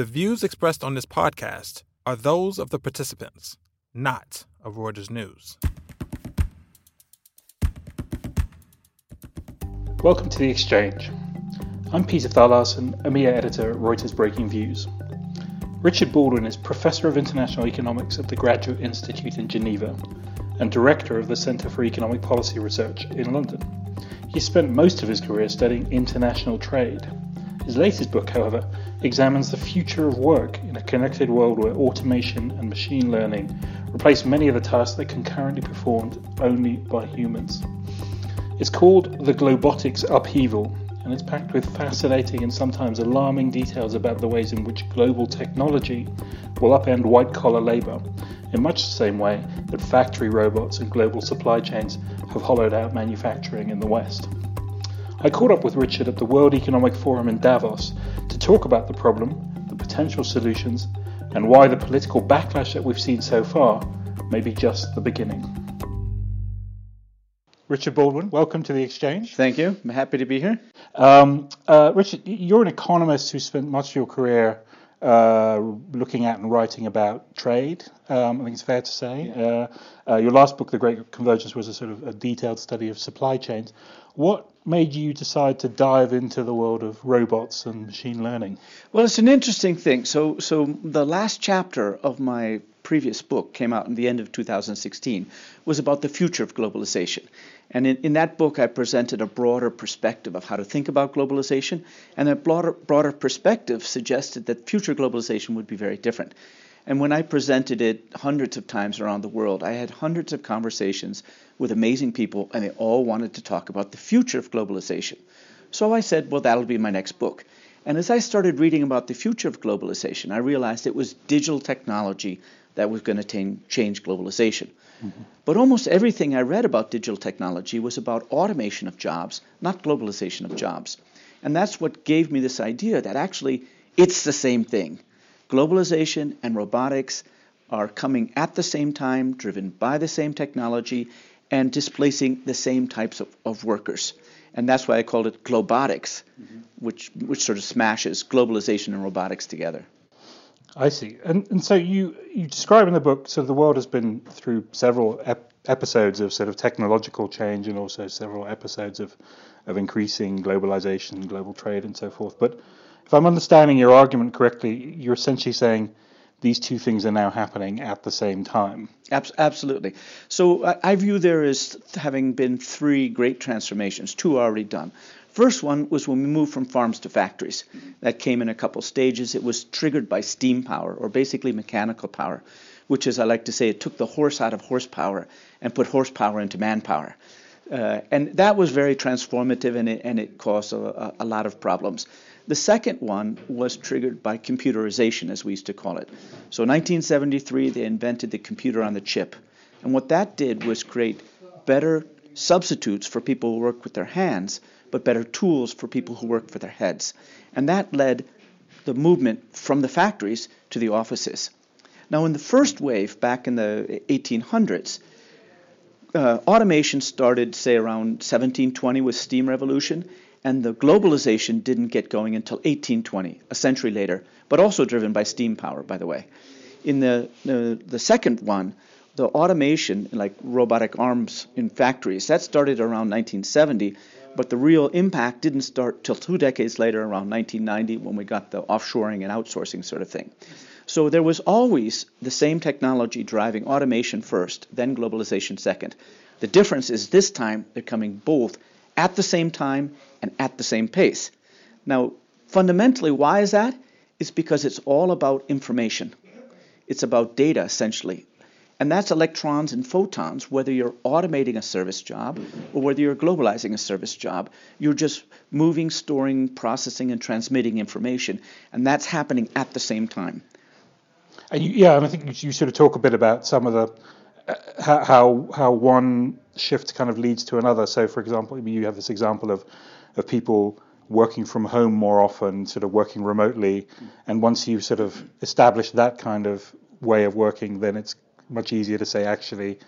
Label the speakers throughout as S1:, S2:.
S1: The views expressed on this podcast are those of the participants, not of Reuters News.
S2: Welcome to The Exchange. I'm Peter Thal Larsen, EMEA editor at Reuters Breakingviews. Richard Baldwin is Professor of International Economics at the Graduate Institute in Geneva and Director of the Centre for Economic Policy Research in London. He spent most of his career studying international trade. His latest book, however, examines the future of work in a connected world where automation and machine learning replace many of the tasks that can currently be performed only by humans. It's called The Globotics Upheaval, and it's packed with fascinating and sometimes alarming details about the ways in which global technology will upend white collar labour, in much the same way that factory robots and global supply chains have hollowed out manufacturing in the West. I caught up with Richard at the World Economic Forum in Davos to talk about the problem, the potential solutions, and why the political backlash that we've seen so far may be just the beginning. Richard Baldwin, welcome to the exchange.
S3: Thank you. I'm happy to be here.
S2: Um, uh, Richard, you're an economist who spent much of your career uh, looking at and writing about trade. Um, I think it's fair to say. Uh, uh, your last book, The Great Convergence, was a sort of a detailed study of supply chains. What made you decide to dive into the world of robots and machine learning?
S3: Well, it's an interesting thing. So, so the last chapter of my previous book came out in the end of 2016 was about the future of globalization. And in, in that book, I presented a broader perspective of how to think about globalization. And that broader, broader perspective suggested that future globalization would be very different. And when I presented it hundreds of times around the world, I had hundreds of conversations with amazing people, and they all wanted to talk about the future of globalization. So I said, well, that'll be my next book. And as I started reading about the future of globalization, I realized it was digital technology that was going to change globalization. Mm-hmm. But almost everything I read about digital technology was about automation of jobs, not globalization of jobs. And that's what gave me this idea that actually it's the same thing. Globalization and robotics are coming at the same time, driven by the same technology, and displacing the same types of, of workers. And that's why I called it globotics, mm-hmm. which, which sort of smashes globalization and robotics together.
S2: I see. And and so you you describe in the book sort of the world has been through several ep- episodes of sort of technological change and also several episodes of of increasing globalization, global trade, and so forth. But if I'm understanding your argument correctly, you're essentially saying these two things are now happening at the same time.
S3: Absolutely. So I view there as having been three great transformations, two already done. First one was when we moved from farms to factories. That came in a couple stages. It was triggered by steam power, or basically mechanical power, which is, I like to say, it took the horse out of horsepower and put horsepower into manpower. Uh, and that was very transformative and it, and it caused a, a, lot of problems. The second one was triggered by computerization, as we used to call it. So in 1973, they invented the computer on the chip. And what that did was create better substitutes for people who work with their hands but better tools for people who work for their heads. And that led the movement from the factories to the offices. Now, in the first wave back in the 1800s, uh, automation started, say, around 1720 with steam revolution, and the globalization didn't get going until 1820, a century later, but also driven by steam power, by the way. In the, the, the second one, the automation, like robotic arms in factories, that started around 1970 but the real impact didn't start till two decades later, around 1990, when we got the offshoring and outsourcing sort of thing. So there was always the same technology driving automation first, then globalization second. The difference is this time they're coming both at the same time and at the same pace. Now, fundamentally, why is that? It's because it's all about information. It's about data, essentially. And that's electrons and photons, whether you're automating a service job or whether you're globalizing a service job. You're just moving, storing, processing, and transmitting information. And that's happening at the same time.
S2: And you, yeah, and I think you sort of talk a bit about some of the how how one shift kind of leads to another. So, for example, you have this example of of people working from home more often, sort of working remotely, and once you sort of establish that kind of way of working, then it's much easier to say, actually,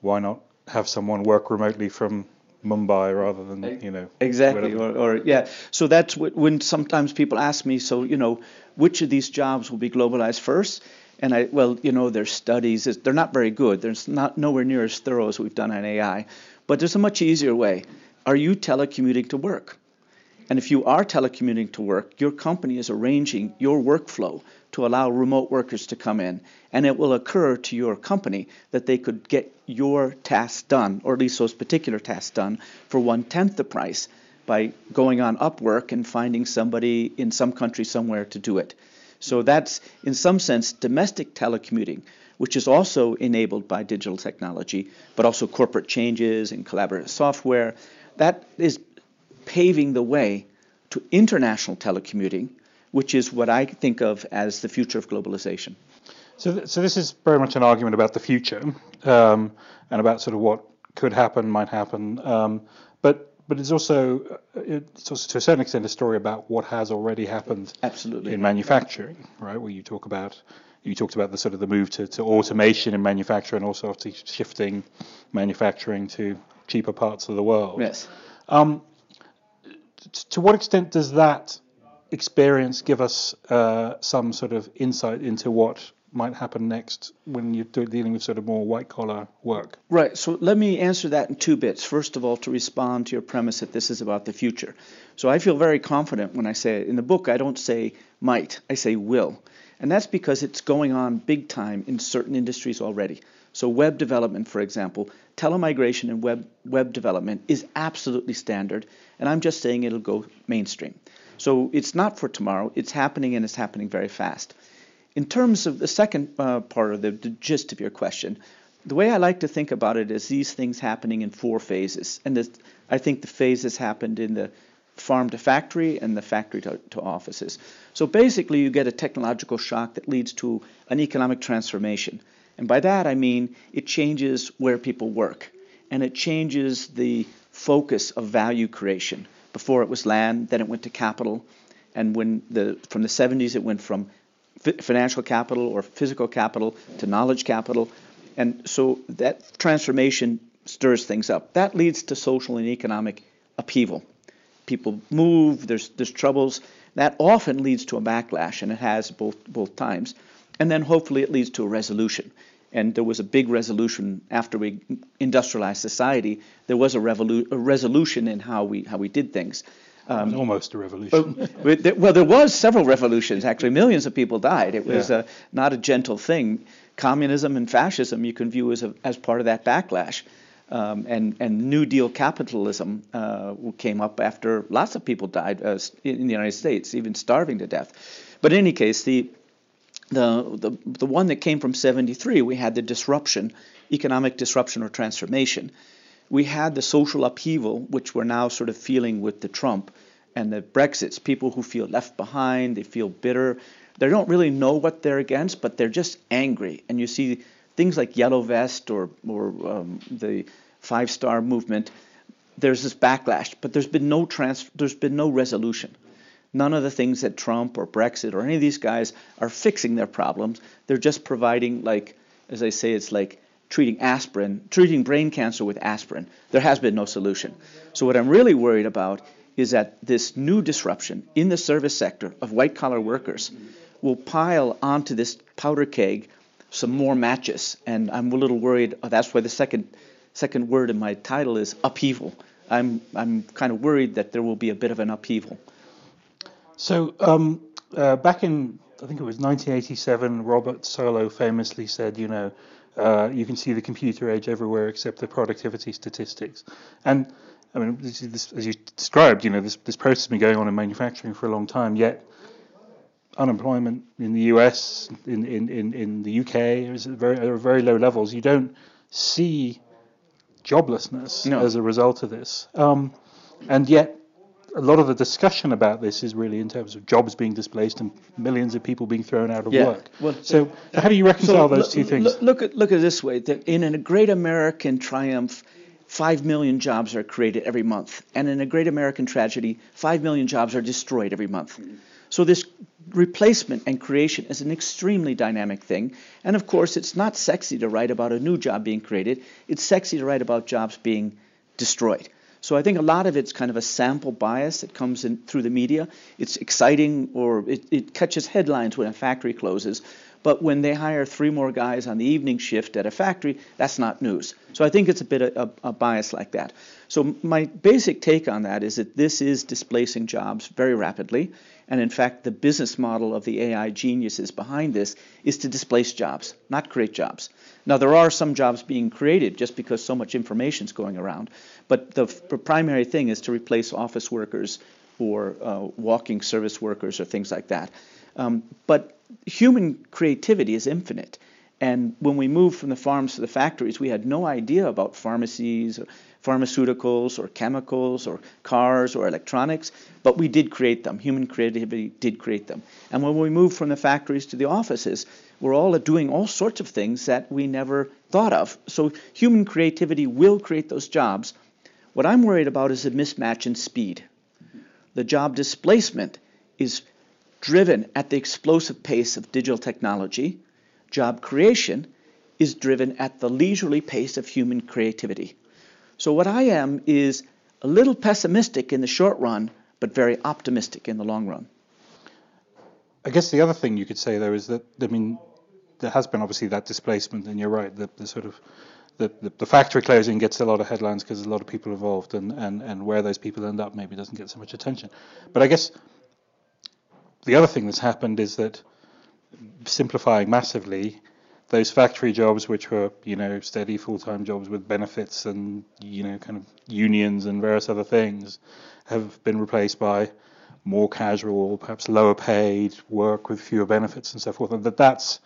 S2: why not have someone work remotely from Mumbai rather than you know
S3: exactly or, or, yeah. So that's when sometimes people ask me so you know which of these jobs will be globalized first and I well you know there's studies they're not very good They're not nowhere near as thorough as we've done on AI but there's a much easier way are you telecommuting to work and if you are telecommuting to work your company is arranging your workflow to allow remote workers to come in. And it will occur to your company that they could get your tasks done, or at least those particular tasks done, for one tenth the price by going on Upwork and finding somebody in some country somewhere to do it. So that's, in some sense, domestic telecommuting, which is also enabled by digital technology, but also corporate changes and collaborative software. That is paving the way to international telecommuting, which is what I think of as the future of globalization.
S2: So, th- so this is very much an argument about the future um, and about sort of what could happen, might happen. Um, but but it's also it's also to a certain extent a story about what has already happened.
S3: Absolutely.
S2: In manufacturing, right? Where you talk about you talked about the sort of the move to, to automation in manufacturing, and also to shifting manufacturing to cheaper parts of the world.
S3: Yes.
S2: Um, to what extent does that experience give us uh, some sort of insight into what might happen next when you're dealing with sort of more white collar work?
S3: Right. So let me answer that in two bits. First of all, to respond to your premise that this is about the future. So I feel very confident when I say it. In the book, I don't say might, I say will. And that's because it's going on big time in certain industries already. So web development, for example, telemigration and web web development is absolutely standard, and I'm just saying it'll go mainstream. So it's not for tomorrow. It's happening and it's happening very fast. In terms of the second uh, part of the, the gist of your question, the way I like to think about it is these things happening in four phases. And this, I think the phases happened in the farm to factory and the factory to, to, offices. So basically, you get a technological shock that leads to an economic transformation. And by that, I mean it changes where people work and it changes the focus of value creation. Before it was land, then it went to capital, and when the from the 70s it went from financial capital or physical capital to knowledge capital, and so that transformation stirs things up. That leads to social and economic upheaval. People move. There's there's troubles. That often leads to a backlash, and it has both both times. And then hopefully it leads to a resolution and there was a big resolution after we industrialized society. There was a, revolu- a resolution in how we how we did things.
S2: Um, almost a revolution.
S3: well, there was several revolutions. Actually, millions of people died. It was yeah. uh, not a gentle thing. Communism and fascism you can view as a, as part of that backlash. Um, and and New Deal capitalism uh, came up after lots of people died uh, in the United States, even starving to death. But in any case, the the, the, the one that came from 73, we had the disruption, economic disruption or transformation. We had the social upheaval, which we're now sort of feeling with the Trump and the Brexits. People who feel left behind, they feel bitter. They don't really know what they're against, but they're just angry. And you see things like Yellow Vest or, or um, the Five Star Movement. There's this backlash, but there's been no trans- there's been no resolution. None of the things that Trump or Brexit or any of these guys are fixing their problems. They're just providing, like, as I say, it's like treating aspirin, treating brain cancer with aspirin. There has been no solution. So what I'm really worried about is that this new disruption in the service sector of white collar workers will pile onto this powder keg some more matches. And I'm a little worried. That's why the second second word in my title is upheaval. I'm I'm kind of worried that there will be a bit of an upheaval.
S2: So um, uh, back in I think it was 1987, Robert Solow famously said, you know, uh, you can see the computer age everywhere except the productivity statistics. And I mean, this, this, as you described, you know, this, this process has been going on in manufacturing for a long time, yet unemployment in the US, in, in, in, in the UK, is at very, at very low levels. You don't see joblessness no. as a result of this. Um, and yet, a lot of the discussion about this is really in terms of jobs being displaced and millions of people being thrown out of yeah. work. Well, so, uh, how do you reconcile so those two things?
S3: Look, look at look at it this way: that in a great American triumph, five million jobs are created every month, and in a great American tragedy, five million jobs are destroyed every month. So this replacement and creation is an extremely dynamic thing, and of course, it's not sexy to write about a new job being created. It's sexy to write about jobs being destroyed. So I think a lot of it's kind of a sample bias that comes in through the media. It's exciting or it, it catches headlines when a factory closes. But when they hire three more guys on the evening shift at a factory, that's not news. So I think it's a bit of a, a bias like that. So my basic take on that is that this is displacing jobs very rapidly. And in fact, the business model of the AI geniuses behind this is to displace jobs, not create jobs. Now, there are some jobs being created just because so much information is going around, but the, the, primary thing is to replace office workers or uh, walking service workers or things like that. Um, but human creativity is infinite. And when we moved from the farms to the factories, we had no idea about pharmacies or pharmaceuticals or chemicals or cars or electronics, but we did create them. Human creativity did create them. And when we moved from the factories to the offices, we're all doing all sorts of things that we never thought of. So human creativity will create those jobs. What I'm worried about is a mismatch in speed. The job displacement is driven at the explosive pace of digital technology. Job creation is driven at the leisurely pace of human creativity. So what I am is a little pessimistic in the short run, but very optimistic in the long run.
S2: I guess the other thing you could say though is that I mean there has been obviously that displacement, and you're right, the, the sort of the, the, the, factory closing gets a lot of headlines because there's a lot of people involved, and, and, and where those people end up maybe doesn't get so much attention. But I guess the other thing that's happened is that simplifying massively, those factory jobs, which were you know steady full-time jobs with benefits and you know kind of unions and various other things, have been replaced by more casual, perhaps lower paid work with fewer benefits and so forth. And that that's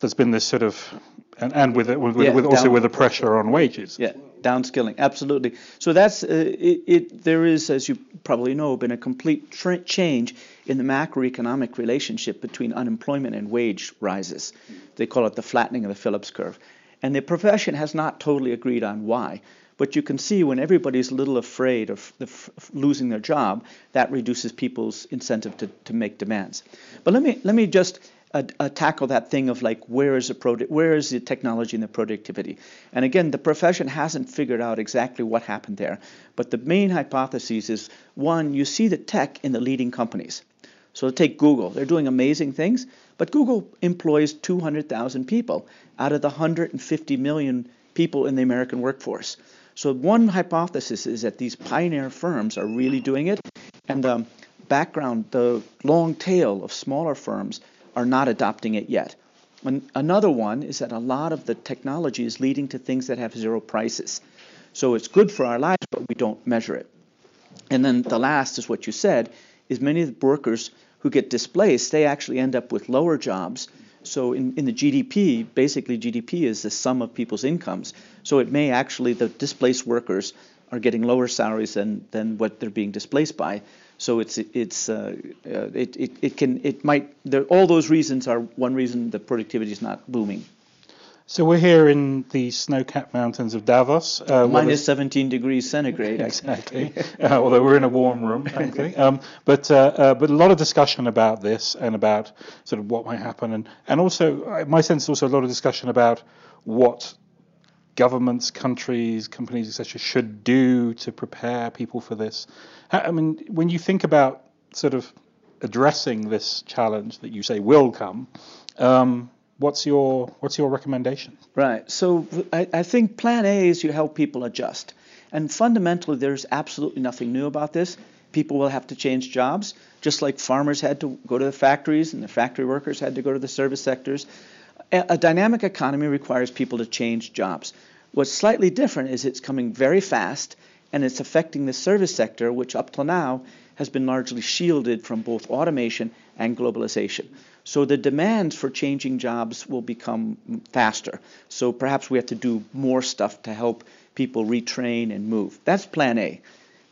S2: there's been this sort of and, and with it, with, yeah, with also with the pressure on wages.
S3: Yeah, downskilling, absolutely. So that's uh, it, it, There is, as you probably know, been a complete tra- change in the macroeconomic relationship between unemployment and wage rises. They call it the flattening of the Phillips curve, and the profession has not totally agreed on why. But you can see when everybody's a little afraid of, of losing their job, that reduces people's incentive to, to make demands. But let me let me just tackle that thing of like where is the where is the technology and the productivity? And again, the profession hasn't figured out exactly what happened there. But the main hypothesis is one, you see the tech in the leading companies. So take Google, they're doing amazing things, but Google employs 200,000 people out of the 150 million people in the American workforce. So one hypothesis is that these pioneer firms are really doing it, and the background, the long tail of smaller firms are not adopting it yet. Another one is that a lot of the technology is leading to things that have zero prices. So it's good for our lives, but we don't measure it. And then the last is what you said, is many of the workers who get displaced, they actually end up with lower jobs. So in, in the GDP, basically GDP is the sum of people's incomes. So it may actually, the displaced workers are getting lower salaries than, than what they're being displaced by. So it's it's uh, uh, it, it it can it might there, all those reasons are one reason the productivity is not booming.
S2: So we're here in the snow-capped mountains of Davos.
S3: Uh, Minus 17 degrees centigrade.
S2: exactly. uh, although we're in a warm room, thankfully. Um, but uh, uh, but a lot of discussion about this and about sort of what might happen, and and also uh, my sense is also a lot of discussion about what governments, countries, companies, etc., should do to prepare people for this. I mean, when you think about sort of addressing this challenge that you say will come, um, what's your what's your recommendation?
S3: Right. So I, I think Plan A is you help people adjust, and fundamentally, there's absolutely nothing new about this. People will have to change jobs, just like farmers had to go to the factories and the factory workers had to go to the service sectors. A, dynamic economy requires people to change jobs. What's slightly different is it's coming very fast and it's affecting the service sector, which up till now has been largely shielded from both automation and globalization. So the demands for changing jobs will become faster. So perhaps we have to do more stuff to help people retrain and move. That's plan A.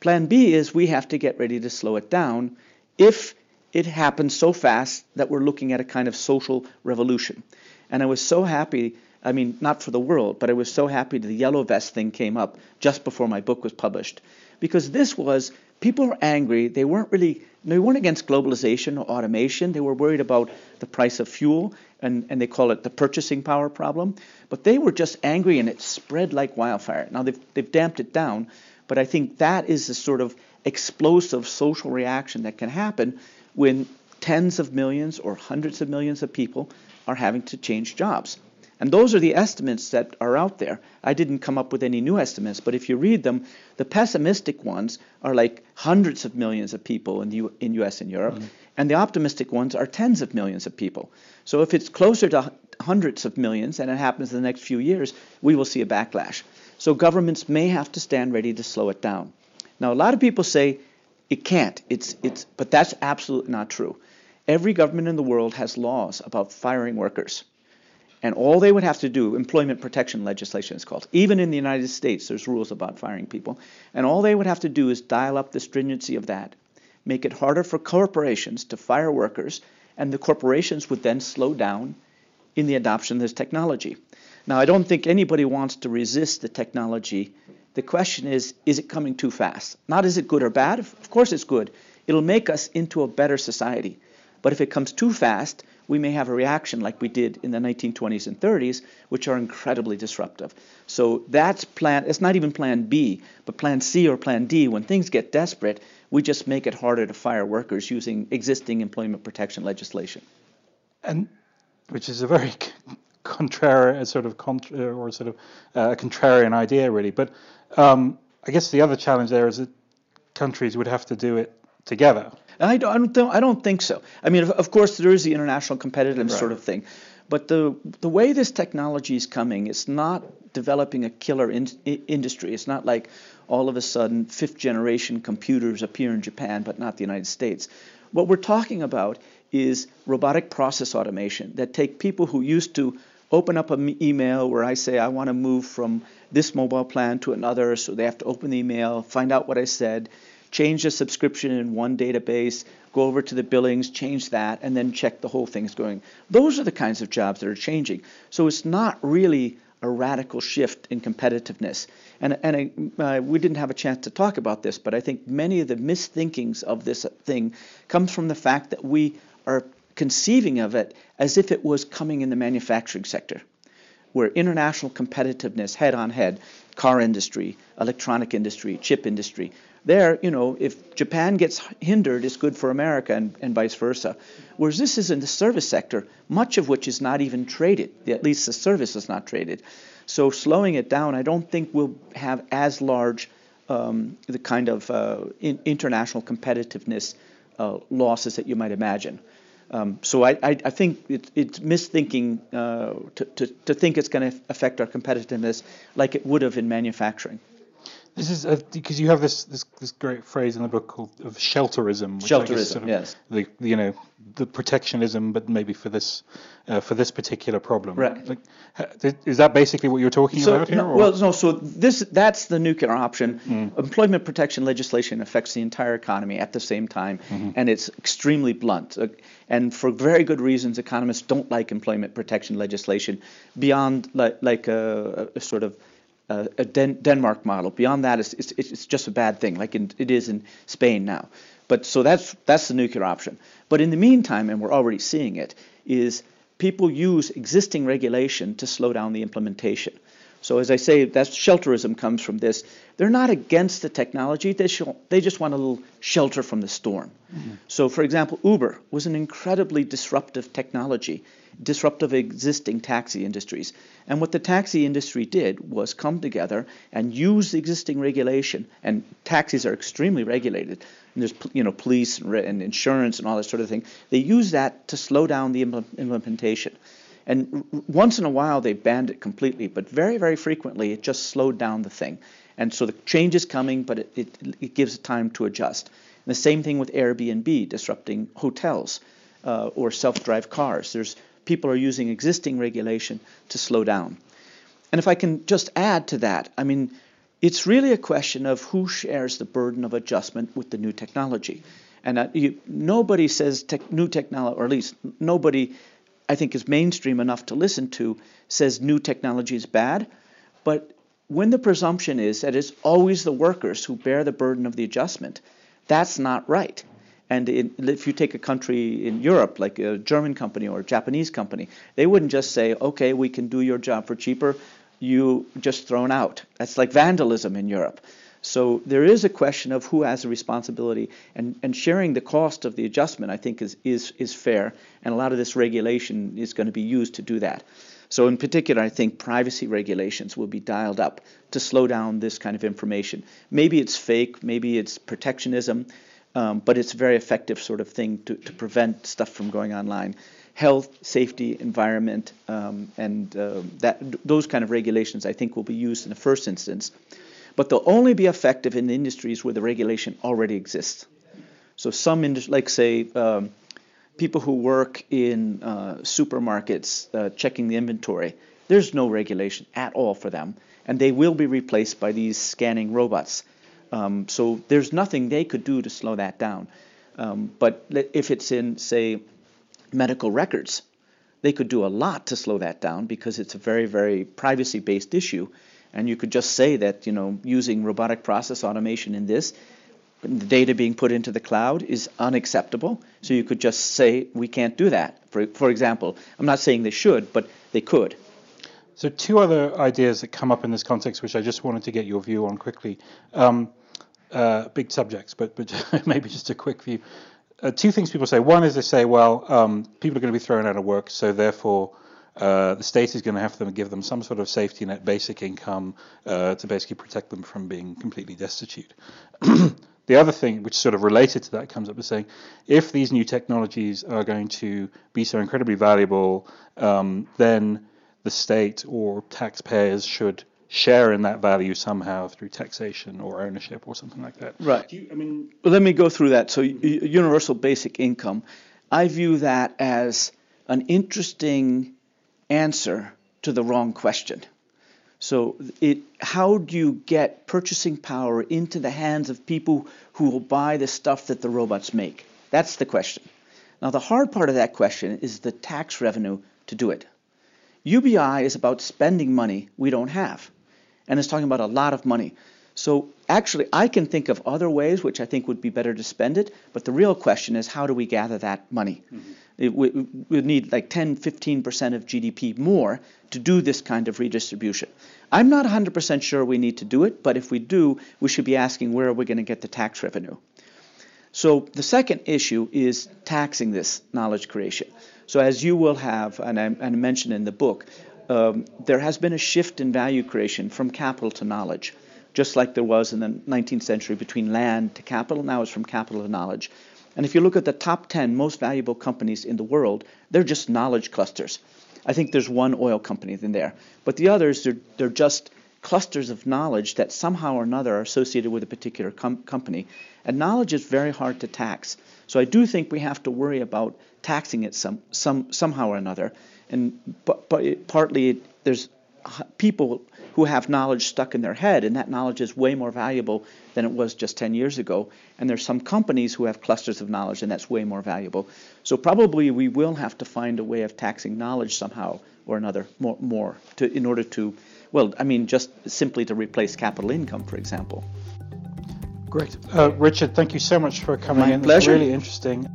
S3: Plan B is we have to get ready to slow it down if it happens so fast that we're looking at a kind of social revolution. And I was so happy I mean, not for the world, but I was so happy the yellow vest thing came up just before my book was published. Because this was, people were angry. They weren't really, they weren't against globalization or automation. They were worried about the price of fuel, and, and they call it the purchasing power problem. But they were just angry, and it spread like wildfire. Now, they've, they've damped it down, But I think that is the sort of explosive social reaction that can happen when tens of millions or hundreds of millions of people are having to change jobs. And those are the estimates that are out there. I didn't come up with any new estimates, but if you read them, the pessimistic ones are like hundreds of millions of people in the U- in US and Europe, mm-hmm. and the optimistic ones are tens of millions of people. So if it's closer to hundreds of millions and it happens in the next few years, we will see a backlash. So governments may have to stand ready to slow it down. Now a lot of people say it can't. It's it's but that's absolutely not true. Every government in the world has laws about firing workers. And all they would have to do, employment protection legislation is called. Even in the United States, there's rules about firing people. And all they would have to do is dial up the stringency of that, make it harder for corporations to fire workers, and the corporations would then slow down in the adoption of this technology. Now, I don't think anybody wants to resist the technology. The question is, is it coming too fast? Not is it good or bad? Of course it's good. It'll make us into a better society. But if it comes too fast, we may have a reaction like we did in the 1920s and 30s, which are incredibly disruptive. So that's plan, it's not even plan B, but plan C or plan D. When things get desperate, we just make it harder to fire workers using existing employment protection legislation.
S2: And which is a very contrary, sort of contra, or sort of uh, contrarian idea, really. But um, I guess the other challenge there is that countries would have to do it together.
S3: I don't, I don't, I don't think so. I mean, of, of course, there is the international competitive right. sort of thing, but the the way this technology is coming, it's not developing a killer in, industry. It's not like all of a sudden fifth generation computers appear in Japan, but not the United States. What we're talking about is robotic process automation that take people who used to open up an email where I say I want to move from this mobile plan to another, so they have to open the email, find out what I said change the subscription in one database, go over to the billings, change that, and then check the whole thing's going. Those are the kinds of jobs that are changing. So it's not really a radical shift in competitiveness. And, and uh, we didn't have a chance to talk about this, but I think many of the misthinkings of this thing comes from the fact that we are conceiving of it as if it was coming in the manufacturing sector, where international competitiveness head on head, car industry, electronic industry, chip industry, there, you know, if Japan gets hindered, it's good for America and, and vice versa. Whereas this is in the service sector, much of which is not even traded. At least the service is not traded. So slowing it down, I don't think we'll have as large um, the kind of uh, in, international competitiveness uh, losses that you might imagine. Um, so I, I, I think it, it's misthinking uh, to, to, to think it's going to affect our competitiveness like it would have in manufacturing.
S2: This is because you have this, this this great phrase in the book called of shelterism.
S3: Which shelterism, sort of yes.
S2: The you know the protectionism, but maybe for this uh, for this particular problem.
S3: Right.
S2: Like, is that basically what you're talking
S3: so,
S2: about here?
S3: No, well, no. So this that's the nuclear option. Mm. Employment protection legislation affects the entire economy at the same time, mm-hmm. and it's extremely blunt. Uh, and for very good reasons, economists don't like employment protection legislation beyond like, like a, a sort of uh, a Den- Denmark model. Beyond that, it's, it's, it's just a bad thing, like in, it is in Spain now. But so that's that's the nuclear option. But in the meantime, and we're already seeing it, is people use existing regulation to slow down the implementation. So as I say, that shelterism comes from this. They're not against the technology. They, sh- they just want a little shelter from the storm. Mm-hmm. So for example, Uber was an incredibly disruptive technology disruptive existing taxi industries. And what the taxi industry did was come together and use existing regulation. And taxis are extremely regulated. And there's you know police and insurance and all that sort of thing. They use that to slow down the implementation. And once in a while they banned it completely, but very very frequently it just slowed down the thing. And so the change is coming, but it, it, it gives time to adjust. And the same thing with Airbnb disrupting hotels uh, or self-drive cars. There's people are using existing regulation to slow down. And if I can just add to that, I mean, it's really a question of who shares the burden of adjustment with the new technology. And uh, you, nobody says new technology, or at least nobody, I think, is mainstream enough to listen to, says new technology is bad. But when the presumption is that it's always the workers who bear the burden of the adjustment, that's not right. And in, if you take a country in Europe, like a German company or a Japanese company, they wouldn't just say, okay, we can do your job for cheaper, you just thrown out. That's like vandalism in Europe. So there is a question of who has a responsibility, and, and sharing the cost of the adjustment, I think, is, is, is fair, and a lot of this regulation is going to be used to do that. So, in particular, I think privacy regulations will be dialed up to slow down this kind of information. Maybe it's fake, maybe it's protectionism, um, but it's a very effective sort of thing to, to prevent stuff from going online. Health, safety, environment, um, and uh, that those kind of regulations, I think, will be used in the first instance but they'll only be effective in industries where the regulation already exists. So some industries, like say um, people who work in uh, supermarkets uh, checking the inventory, there's no regulation at all for them, and they will be replaced by these scanning robots. Um, so there's nothing they could do to slow that down. Um, but if it's in, say, medical records, they could do a lot to slow that down because it's a very, very privacy based issue. And you could just say that, you know, using robotic process automation in this, the data being put into the cloud is unacceptable. So you could just say we can't do that. For, for example, I'm not saying they should, but they could.
S2: So two other ideas that come up in this context, which I just wanted to get your view on quickly. Um, uh, big subjects, but but maybe just a quick view. Uh, two things people say. One is they say, well, um, people are going to be thrown out of work, so therefore uh, the state is going to have to give them some sort of safety net, basic income, uh, to basically protect them from being completely destitute. the other thing, which sort of related to that, comes up as saying, if these new technologies are going to be so incredibly valuable, um, then the state or taxpayers should share in that value somehow through taxation or ownership or something like that.
S3: Right. You, I mean, well, let me go through that. So, universal basic income, I view that as an interesting answer to the wrong question. So, it, how do you get purchasing power into the hands of people who will buy the stuff that the robots make? That's the question. Now, the hard part of that question is the tax revenue to do it. UBI is about spending money we don't have, and it's talking about a lot of money. So, actually, I can think of other ways which I think would be better to spend it, but the real question is how do we gather that money? Mm-hmm. It, we, we need like 10, 15% of GDP more to do this kind of redistribution. I'm not 100% sure we need to do it, but if we do, we should be asking where are we going to get the tax revenue. So the second issue is taxing this knowledge creation. So as you will have, and I, and I mentioned in the book, um, there has been a shift in value creation from capital to knowledge, just like there was in the 19th century between land to capital. Now it's from capital to knowledge. And if you look at the top 10 most valuable companies in the world, they're just knowledge clusters. I think there's one oil company in there. But the others, they're, they're just clusters of knowledge that somehow or another are associated with a particular com- company. And knowledge is very hard to tax. So I do think we have to worry about taxing it some, some, somehow or another. And but, partly it, there's people who have knowledge stuck in their head, and that knowledge is way more valuable than it was just 10 years ago. And there's some companies who have clusters of knowledge, and that's way more valuable. So probably we will have to find a way of taxing knowledge somehow or another more, more to, in order to, well, I mean, just simply to replace capital income, for example.
S2: Great. Uh, Richard, thank you so much for coming
S3: My
S2: in.
S3: Pleasure.
S2: Really interesting.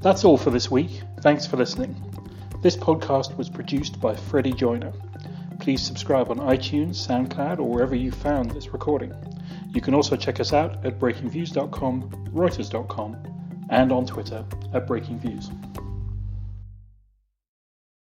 S2: That's all for this week. Thanks for listening. This podcast was produced by Freddie Joyner. Please subscribe on iTunes, SoundCloud, or wherever you found this recording. You can also check us out at breakingviews.com, reuters.com, and on Twitter at breakingviews.